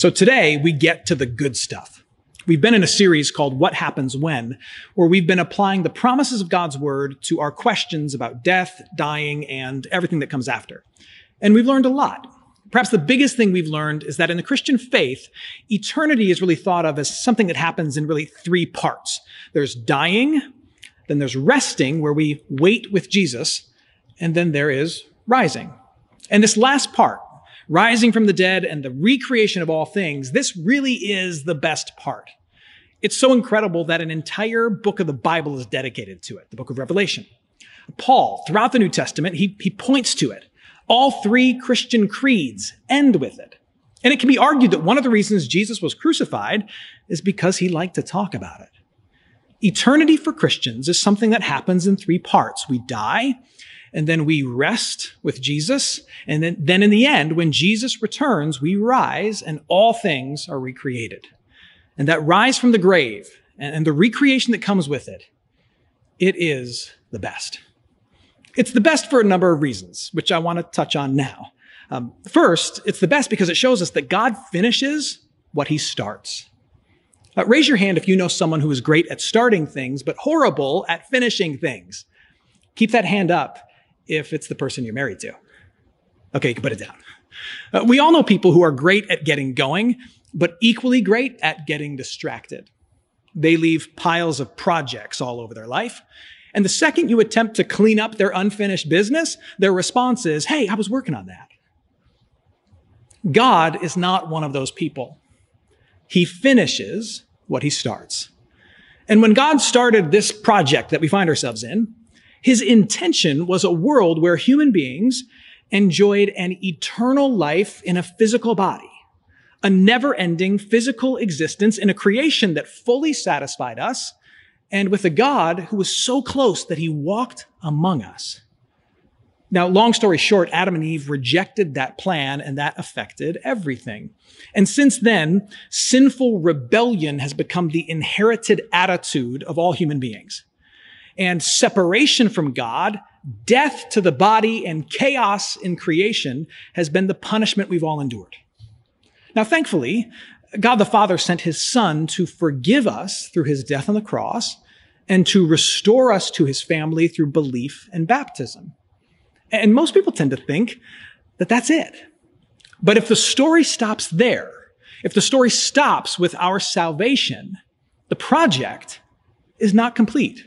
So today we get to the good stuff. We've been in a series called What Happens When, where we've been applying the promises of God's word to our questions about death, dying, and everything that comes after. And we've learned a lot. Perhaps the biggest thing we've learned is that in the Christian faith, eternity is really thought of as something that happens in really three parts. There's dying, then there's resting, where we wait with Jesus, and then there is rising. And this last part, rising from the dead and the recreation of all things, this really is the best part. It's so incredible that an entire book of the Bible is dedicated to it, the book of Revelation. Paul, throughout the New Testament, he, he points to it. All three Christian creeds end with it. And it can be argued that one of the reasons Jesus was crucified is because he liked to talk about it. Eternity for Christians is something that happens in three parts. We die, and then we rest with Jesus. And then, then in the end, when Jesus returns, we rise and all things are recreated. And that rise from the grave and, and the recreation that comes with it, it is the best. It's the best for a number of reasons, which I want to touch on now. Um, first, it's the best because it shows us that God finishes what he starts. Uh, raise your hand if you know someone who is great at starting things, but horrible at finishing things. Keep that hand up if it's the person you're married to. Okay, you can put it down. Uh, we all know people who are great at getting going, but equally great at getting distracted. They leave piles of projects all over their life. And the second you attempt to clean up their unfinished business, their response is, Hey, I was working on that. God is not one of those people. He finishes what he starts. And when God started this project that we find ourselves in, his intention was a world where human beings enjoyed an eternal life in a physical body, a never ending physical existence in a creation that fully satisfied us, and with a God who was so close that he walked among us. Now, long story short, Adam and Eve rejected that plan and that affected everything. And since then, sinful rebellion has become the inherited attitude of all human beings and separation from God, death to the body, and chaos in creation has been the punishment we've all endured. Now, thankfully, God the Father sent his Son to forgive us through his death on the cross and to restore us to his family through belief and baptism. And most people tend to think that that's it. But if the story stops there, if the story stops with our salvation, the project is not complete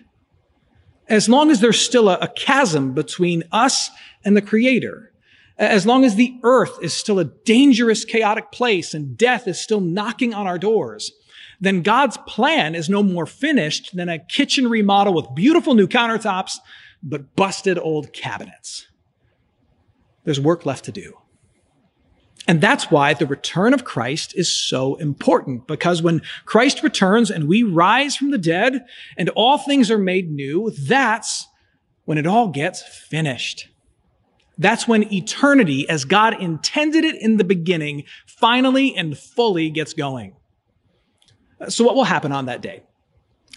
as long as there's still a, a chasm between us and the creator, as long as the earth is still a dangerous, chaotic place and death is still knocking on our doors, then God's plan is no more finished than a kitchen remodel with beautiful new countertops, but busted old cabinets. There's work left to do. And that's why the return of Christ is so important, because when Christ returns and we rise from the dead and all things are made new, that's when it all gets finished. That's when eternity, as God intended it in the beginning, finally and fully gets going. So what will happen on that day?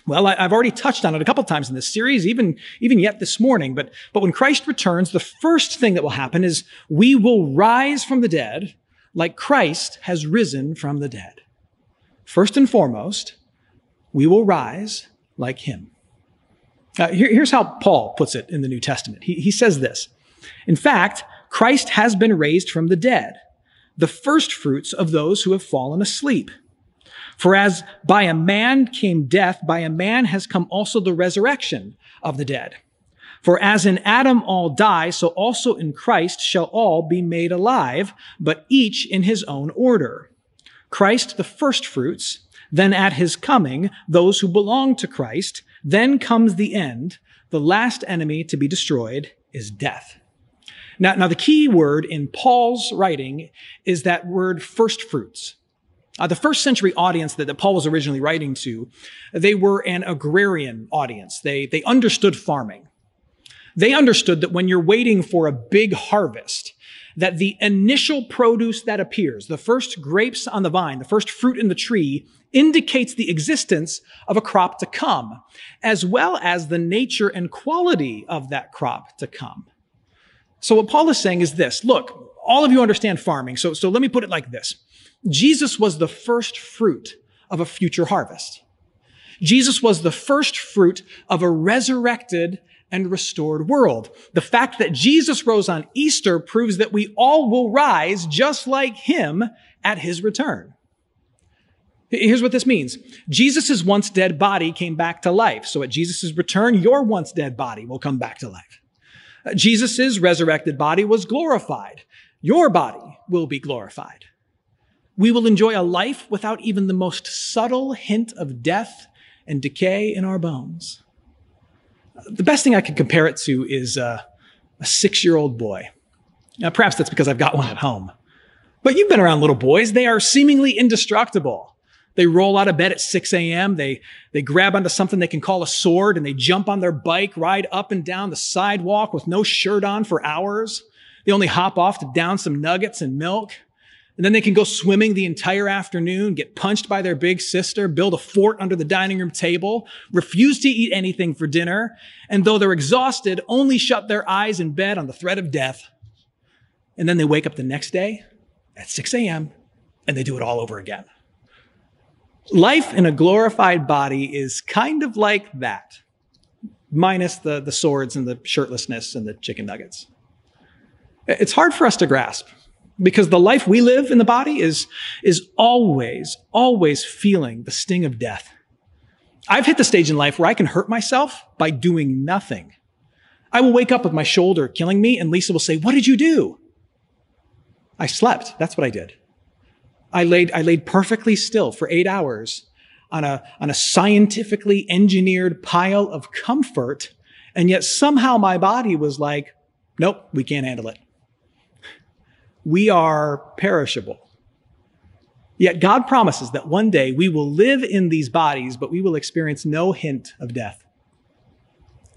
Well, I've already touched on it a couple times in this series, even, even yet this morning, but, but when Christ returns, the first thing that will happen is we will rise from the dead like Christ has risen from the dead. First and foremost, we will rise like him. Uh, here, here's how Paul puts it in the New Testament. He, he says this. In fact, Christ has been raised from the dead, the first fruits of those who have fallen asleep. For as by a man came death, by a man has come also the resurrection of the dead. For as in Adam all die, so also in Christ shall all be made alive, but each in his own order. Christ the firstfruits, then at his coming, those who belong to Christ, then comes the end. The last enemy to be destroyed is death. Now, now the key word in Paul's writing is that word firstfruits. Uh, the first century audience that, that Paul was originally writing to, they were an agrarian audience. They, they understood farming. They understood that when you're waiting for a big harvest, that the initial produce that appears, the first grapes on the vine, the first fruit in the tree, indicates the existence of a crop to come, as well as the nature and quality of that crop to come. So what Paul is saying is this, look, all of you understand farming. So, so let me put it like this. Jesus was the first fruit of a future harvest. Jesus was the first fruit of a resurrected and restored world. The fact that Jesus rose on Easter proves that we all will rise just like him at his return. Here's what this means. Jesus' once dead body came back to life. So at Jesus' return, your once dead body will come back to life. Uh, Jesus' resurrected body was glorified. Your body will be glorified. We will enjoy a life without even the most subtle hint of death and decay in our bones. The best thing I could compare it to is uh, a six year old boy. Now, perhaps that's because I've got one at home. But you've been around little boys. They are seemingly indestructible. They roll out of bed at 6 a.m. They, they grab onto something they can call a sword and they jump on their bike, ride up and down the sidewalk with no shirt on for hours. They only hop off to down some nuggets and milk. And then they can go swimming the entire afternoon, get punched by their big sister, build a fort under the dining room table, refuse to eat anything for dinner, and though they're exhausted, only shut their eyes in bed on the threat of death. And then they wake up the next day at 6 a.m. and they do it all over again. Life in a glorified body is kind of like that, minus the, the swords and the shirtlessness and the chicken nuggets. It's hard for us to grasp because the life we live in the body is, is always, always feeling the sting of death. I've hit the stage in life where I can hurt myself by doing nothing. I will wake up with my shoulder killing me, and Lisa will say, What did you do? I slept. That's what I did. I laid, I laid perfectly still for eight hours on a, on a scientifically engineered pile of comfort, and yet somehow my body was like, Nope, we can't handle it we are perishable. Yet God promises that one day we will live in these bodies, but we will experience no hint of death.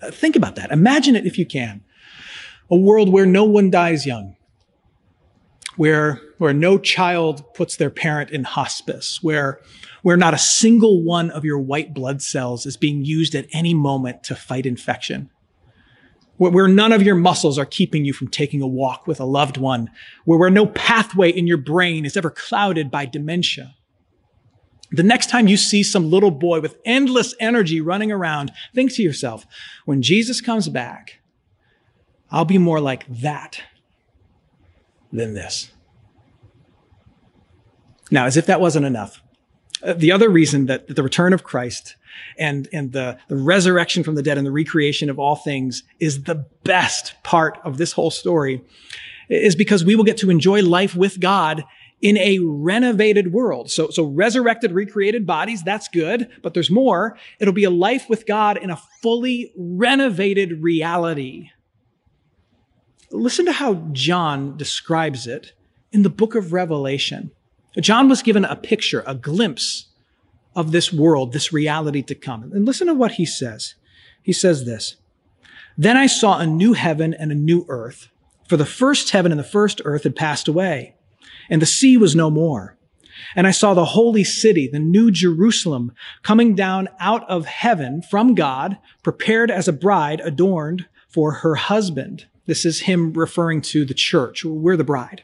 Uh, think about that. Imagine it if you can. A world where no one dies young, where, where no child puts their parent in hospice, where, where not a single one of your white blood cells is being used at any moment to fight infection where none of your muscles are keeping you from taking a walk with a loved one, where, where no pathway in your brain is ever clouded by dementia. The next time you see some little boy with endless energy running around, think to yourself, when Jesus comes back, I'll be more like that than this. Now, as if that wasn't enough, Uh, the other reason that the return of Christ and, and the, the resurrection from the dead and the recreation of all things is the best part of this whole story is because we will get to enjoy life with God in a renovated world. So, so resurrected, recreated bodies, that's good, but there's more. It'll be a life with God in a fully renovated reality. Listen to how John describes it in the book of Revelation. John was given a picture, a glimpse of this world, this reality to come. And listen to what he says. He says this Then I saw a new heaven and a new earth, for the first heaven and the first earth had passed away, and the sea was no more. And I saw the holy city, the new Jerusalem, coming down out of heaven from God, prepared as a bride adorned for her husband. This is him referring to the church. We're the bride.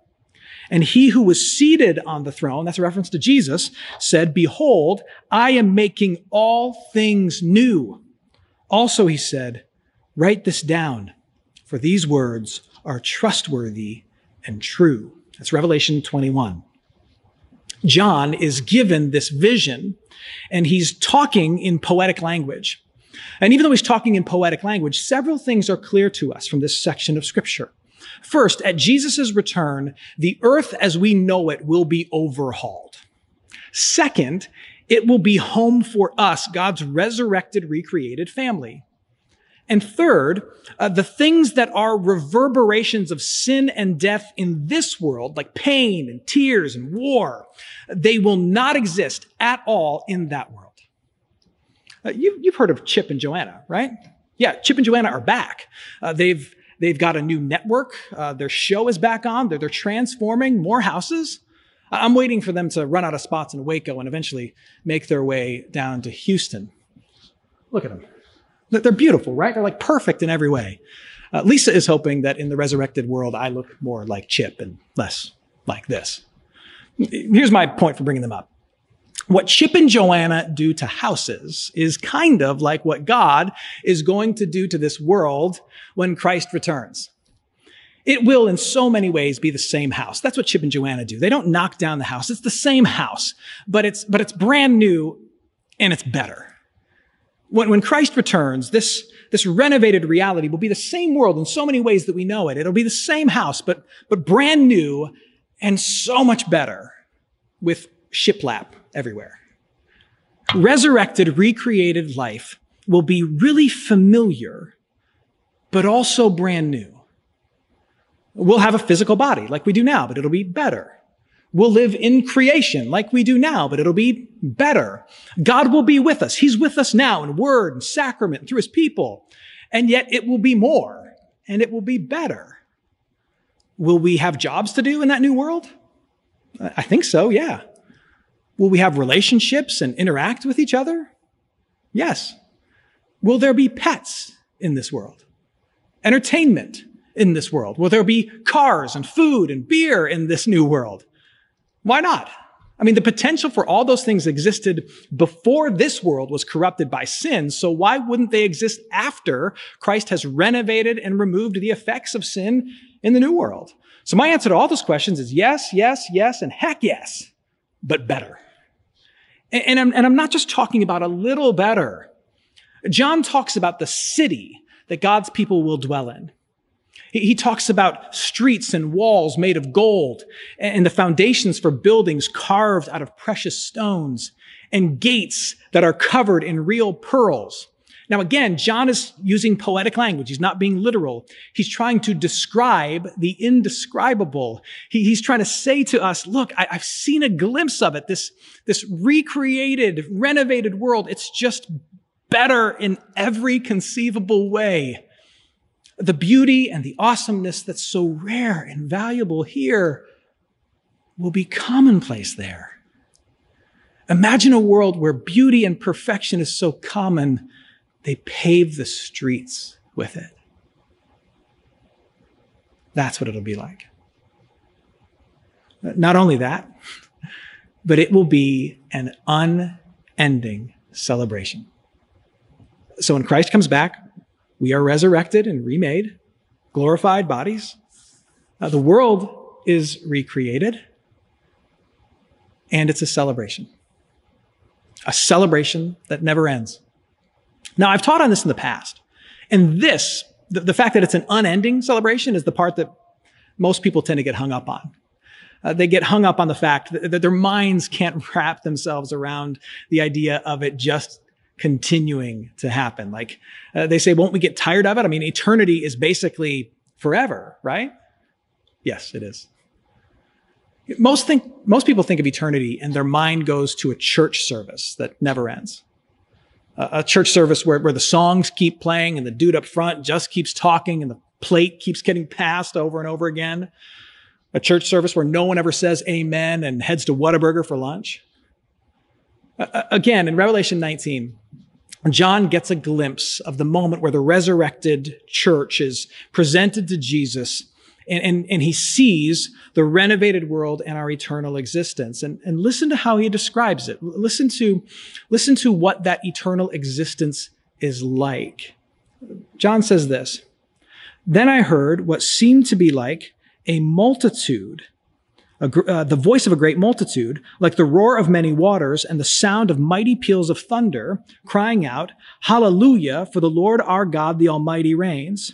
And he who was seated on the throne, that's a reference to Jesus, said, Behold, I am making all things new. Also, he said, Write this down, for these words are trustworthy and true. That's Revelation 21. John is given this vision and he's talking in poetic language. And even though he's talking in poetic language, several things are clear to us from this section of scripture. First, at Jesus' return, the earth as we know it will be overhauled. Second, it will be home for us, God's resurrected, recreated family. And third, uh, the things that are reverberations of sin and death in this world, like pain and tears and war, they will not exist at all in that world. Uh, you, you've heard of Chip and Joanna, right? Yeah, Chip and Joanna are back. Uh, they've they've got a new network. Uh, their show is back on. They're, they're transforming more houses. I'm waiting for them to run out of spots in Waco and eventually make their way down to Houston. Look at them. They're beautiful, right? They're like perfect in every way. Uh, Lisa is hoping that in the resurrected world, I look more like Chip and less like this. Here's my point for bringing them up. What Chip and Joanna do to houses is kind of like what God is going to do to this world when Christ returns. It will, in so many ways, be the same house. That's what Chip and Joanna do. They don't knock down the house. It's the same house, but it's, but it's brand new and it's better. When, when Christ returns, this, this renovated reality will be the same world in so many ways that we know it. It'll be the same house, but, but brand new and so much better with shiplap everywhere. Resurrected, recreated life will be really familiar, but also brand new. We'll have a physical body like we do now, but it'll be better. We'll live in creation like we do now, but it'll be better. God will be with us. He's with us now in word and sacrament and through his people. And yet it will be more and it will be better. Will we have jobs to do in that new world? I think so, yeah. Will we have relationships and interact with each other? Yes. Will there be pets in this world? Entertainment in this world? Will there be cars and food and beer in this new world? Why not? I mean, the potential for all those things existed before this world was corrupted by sin. So why wouldn't they exist after Christ has renovated and removed the effects of sin in the new world? So my answer to all those questions is yes, yes, yes, and heck yes, but better. And, I'm, and I'm not just talking about a little better. John talks about the city that God's people will dwell in. He talks about streets and walls made of gold and the foundations for buildings carved out of precious stones and gates that are covered in real pearls. Now, again, John is using poetic language. He's not being literal. He's trying to describe the indescribable. He, he's trying to say to us, look, I, I've seen a glimpse of it. This, this recreated, renovated world. It's just better in every conceivable way. The beauty and the awesomeness that's so rare and valuable here will be commonplace there. Imagine a world where beauty and perfection is so common they pave the streets with it. That's what it'll be like. Not only that, but it will be an unending celebration. So when Christ comes back, we are resurrected and remade, glorified bodies. Uh, the world is recreated, and it's a celebration. A celebration that never ends. Now, I've taught on this in the past. And this, the, the fact that it's an unending celebration is the part that most people tend to get hung up on. Uh, they get hung up on the fact that, that, their minds can't wrap themselves around the idea of it just continuing to happen. Like uh, they say, won't we get tired of it? I mean, eternity is basically forever, right? Yes, it is. Most think, most people think of eternity and their mind goes to a church service that never ends a church service where, where the songs keep playing and the dude up front just keeps talking and the plate keeps getting passed over and over again. A church service where no one ever says amen and heads to Whataburger for lunch. Uh, again, in Revelation 19, John gets a glimpse of the moment where the resurrected church is presented to Jesus and, and, and he sees the renovated world and our eternal existence. And, and listen to how he describes it. Listen to, listen to what that eternal existence is like. John says this Then I heard what seemed to be like a multitude, a, uh, the voice of a great multitude, like the roar of many waters and the sound of mighty peals of thunder, crying out, Hallelujah, for the Lord our God, the Almighty reigns.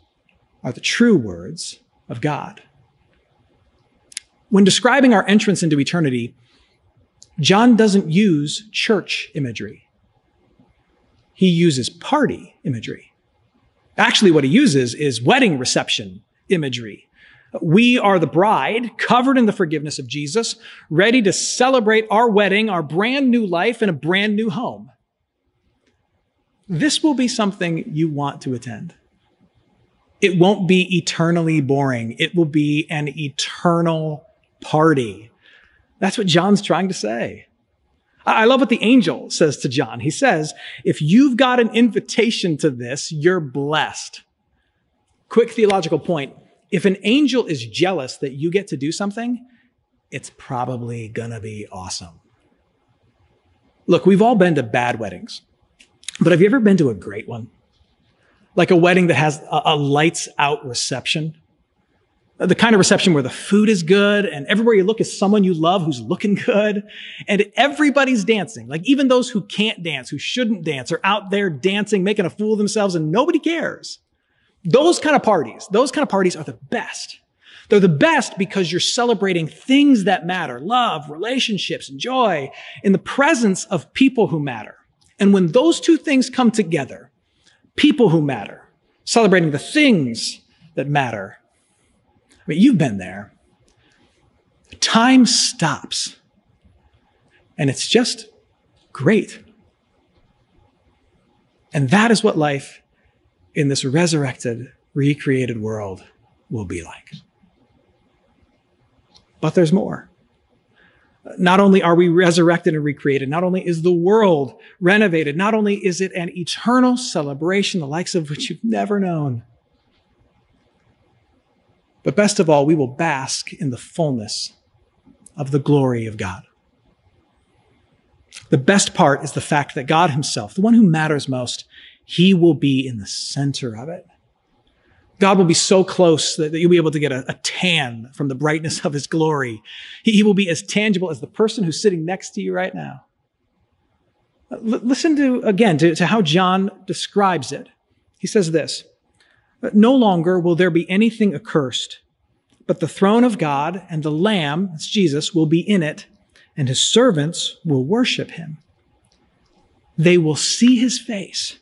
are the true words of God. When describing our entrance into eternity, John doesn't use church imagery. He uses party imagery. Actually, what he uses is wedding reception imagery. We are the bride, covered in the forgiveness of Jesus, ready to celebrate our wedding, our brand new life in a brand new home. This will be something you want to attend. It won't be eternally boring. It will be an eternal party. That's what John's trying to say. I love what the angel says to John. He says, if you've got an invitation to this, you're blessed. Quick theological point. If an angel is jealous that you get to do something, it's probably gonna be awesome. Look, we've all been to bad weddings, but have you ever been to a great one? Like a wedding that has a, a lights out reception? the kind of reception where the food is good and everywhere you look is someone you love who's looking good and everybody's dancing. Like even those who can't dance, who shouldn't dance are out there dancing, making a fool of themselves and nobody cares. Those kind of parties, those kind of parties are the best. They're the best because you're celebrating things that matter, love, relationships, and joy in the presence of people who matter. And when those two things come together, people who matter, celebrating the things that matter, I mean, you've been there. Time stops. And it's just great. And that is what life in this resurrected, recreated world will be like. But there's more. Not only are we resurrected and recreated, not only is the world renovated, not only is it an eternal celebration, the likes of which you've never known, but best of all, we will bask in the fullness of the glory of God. The best part is the fact that God Himself, the one who matters most, He will be in the center of it. God will be so close that, you'll be able to get a, a tan from the brightness of His glory. He, he, will be as tangible as the person who's sitting next to you right now. L- listen to, again, to, to how John describes it. He says this no longer will there be anything accursed, but the throne of God and the Lamb, that's Jesus, will be in it, and his servants will worship him. They will see his face,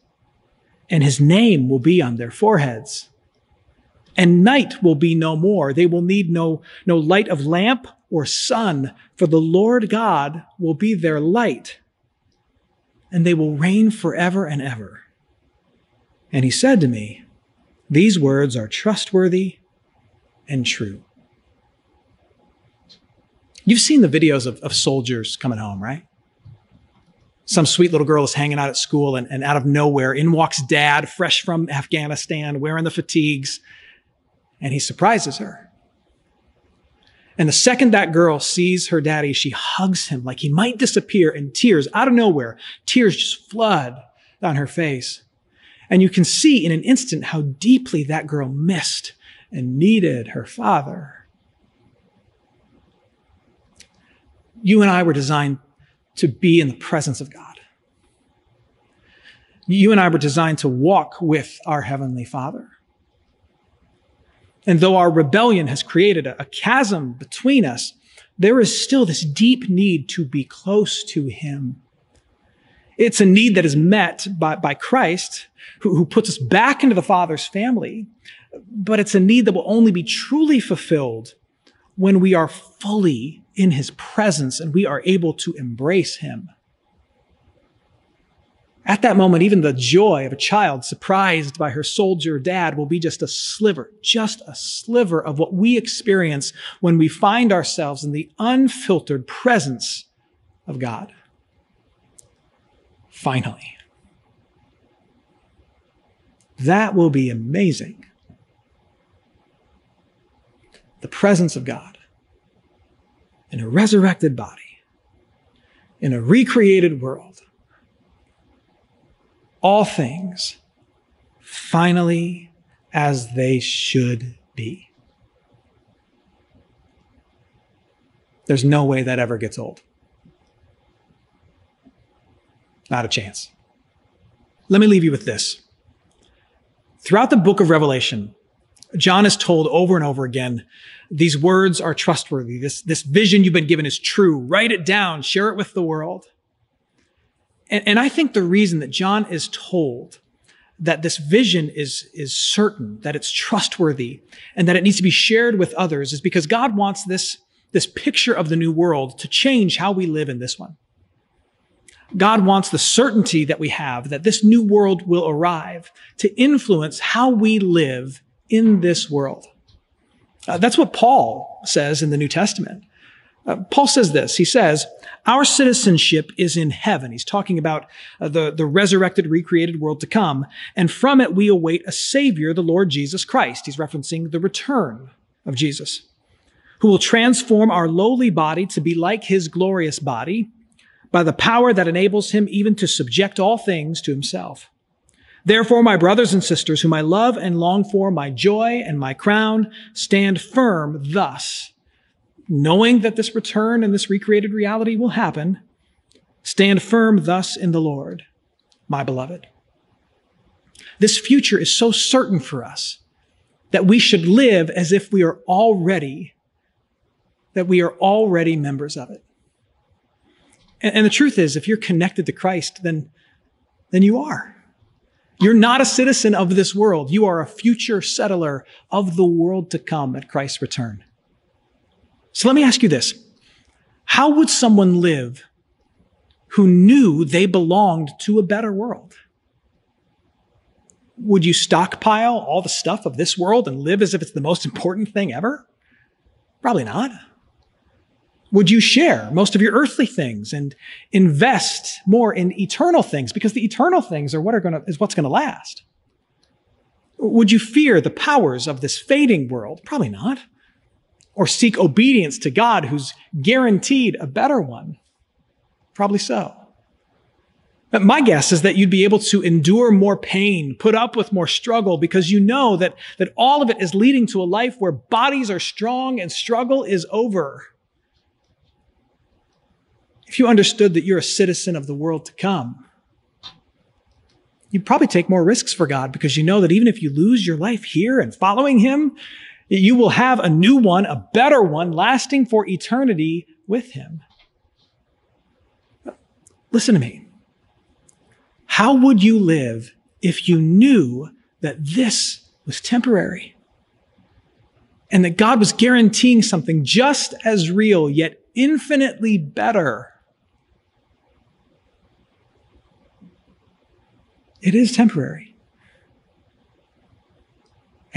and his name will be on their foreheads. And night will be no more. They will need no, no light of lamp or sun, for the Lord God will be their light, and they will reign forever and ever. And he said to me, these words are trustworthy and true. You've seen the videos of, of soldiers coming home, right? Some sweet little girl is hanging out at school, and, and out of nowhere, in walks dad, fresh from Afghanistan, wearing the fatigues, and he surprises her. And the second that girl sees her daddy, she hugs him like he might disappear, and tears out of nowhere, tears just flood down her face. And you can see in an instant how deeply that girl missed and needed her father. You and I were designed to be in the presence of God. You and I were designed to walk with our Heavenly Father. And though our rebellion has created a, chasm between us, there is still this deep need to be close to Him. It's a need that is met by, by Christ, who, who puts us back into the Father's family. But it's a need that will only be truly fulfilled when we are fully in his presence and we are able to embrace him. At that moment, even the joy of a child surprised by her soldier dad will be just a sliver, just a sliver of what we experience when we find ourselves in the unfiltered presence of God finally. That will be amazing. The presence of God in a resurrected body, in a recreated world. All things finally as they should be. There's no way that ever gets old. Not a chance. Let me leave you with this. Throughout the book of Revelation, John is told over and over again, these words are trustworthy. This, this vision you've been given is true. Write it down, share it with the world. And, and I think the reason that John is told that this vision is, is certain, that it's trustworthy, and that it needs to be shared with others is because God wants this, this picture of the new world to change how we live in this one. God wants the certainty that we have that this new world will arrive to influence how we live in this world. Uh, that's what Paul says in the New Testament. Uh, Paul says this. He says, our citizenship is in heaven. He's talking about uh, the, the resurrected, recreated world to come. And from it, we await a savior, the Lord Jesus Christ. He's referencing the return of Jesus, who will transform our lowly body to be like his glorious body by the power that enables him even to subject all things to himself. Therefore, my brothers and sisters, whom I love and long for, my joy and my crown, stand firm thus, knowing that this return and this recreated reality will happen. Stand firm thus in the Lord, my beloved. This future is so certain for us that we should live as if we are already, that we are already members of it. And, and the truth is, if you're connected to Christ, then, then you are. You're not a citizen of this world. You are a future settler of the world to come at Christ's return. So let me ask you this. How would someone live who knew they belonged to a better world? Would you stockpile all the stuff of this world and live as if it's the most important thing ever? Probably not. Would you share most of your earthly things and invest more in eternal things? Because the eternal things are what are going to, is what's going to last. Would you fear the powers of this fading world? Probably not. Or seek obedience to God who's guaranteed a better one? Probably so. But my guess is that you'd be able to endure more pain, put up with more struggle because you know that, that all of it is leading to a life where bodies are strong and struggle is over if you understood that you're a citizen of the world to come, you'd probably take more risks for God because you know that even if you lose your life here and following Him, you will have a new one, a better one, lasting for eternity with Him. Listen to me. How would you live if you knew that this was temporary? And that God was guaranteeing something just as real, yet infinitely better It is temporary.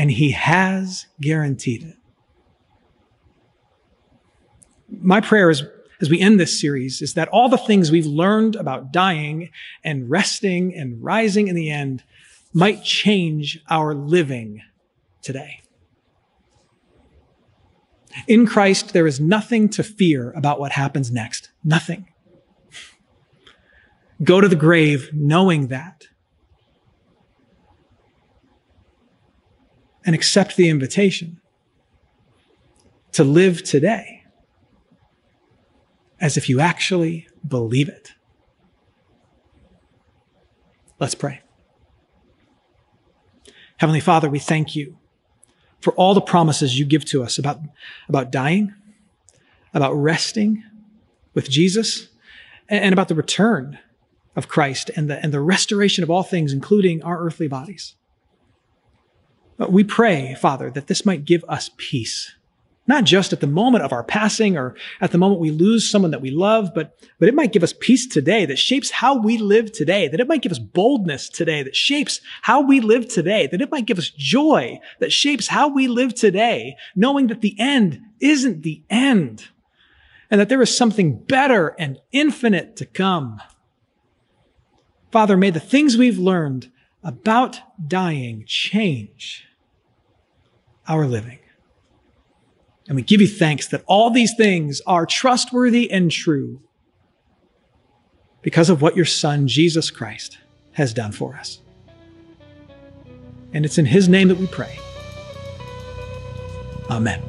And he has guaranteed it. My prayer is, as we end this series is that all the things we've learned about dying and resting and rising in the end might change our living today. In Christ, there is nothing to fear about what happens next. Nothing. Go to the grave knowing that and accept the invitation to live today as if you actually believe it. Let's pray. Heavenly Father, we thank you for all the promises you give to us about, about dying, about resting with Jesus, and about the return of Christ and the, and the restoration of all things, including our earthly bodies. Uh, we pray, Father, that this might give us peace, not just at the moment of our passing or at the moment we lose someone that we love, but, but it might give us peace today that shapes how we live today, that it might give us boldness today that shapes how we live today, that it might give us joy that shapes how we live today, knowing that the end isn't the end and that there is something better and infinite to come. Father, may the things we've learned about dying change our living. And we give you thanks that all these things are trustworthy and true because of what your Son, Jesus Christ, has done for us. And it's in his name that we pray. Amen.